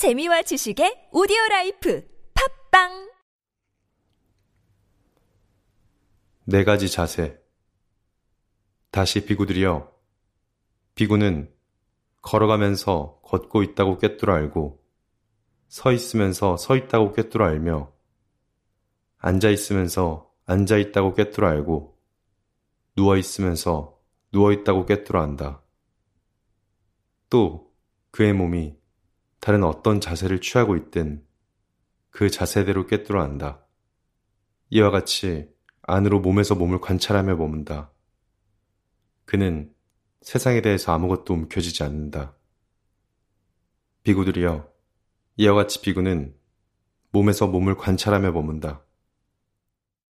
재미와 지식의 오디오 라이프 팝빵 네 가지 자세. 다시 비구들이여. 비구는 걸어가면서 걷고 있다고 꿰뚫어 알고, 서 있으면서 서 있다고 꿰뚫어 알며, 앉아 있으면서 앉아 있다고 꿰뚫어 알고, 누워 있으면서 누워 있다고 꿰뚫어 안다. 또 그의 몸이 다른 어떤 자세를 취하고 있든 그 자세대로 꿰뚫어 안다. 이와 같이 안으로 몸에서 몸을 관찰하며 머문다. 그는 세상에 대해서 아무것도 움켜쥐지 않는다. 비구들이여, 이와 같이 비구는 몸에서 몸을 관찰하며 머문다.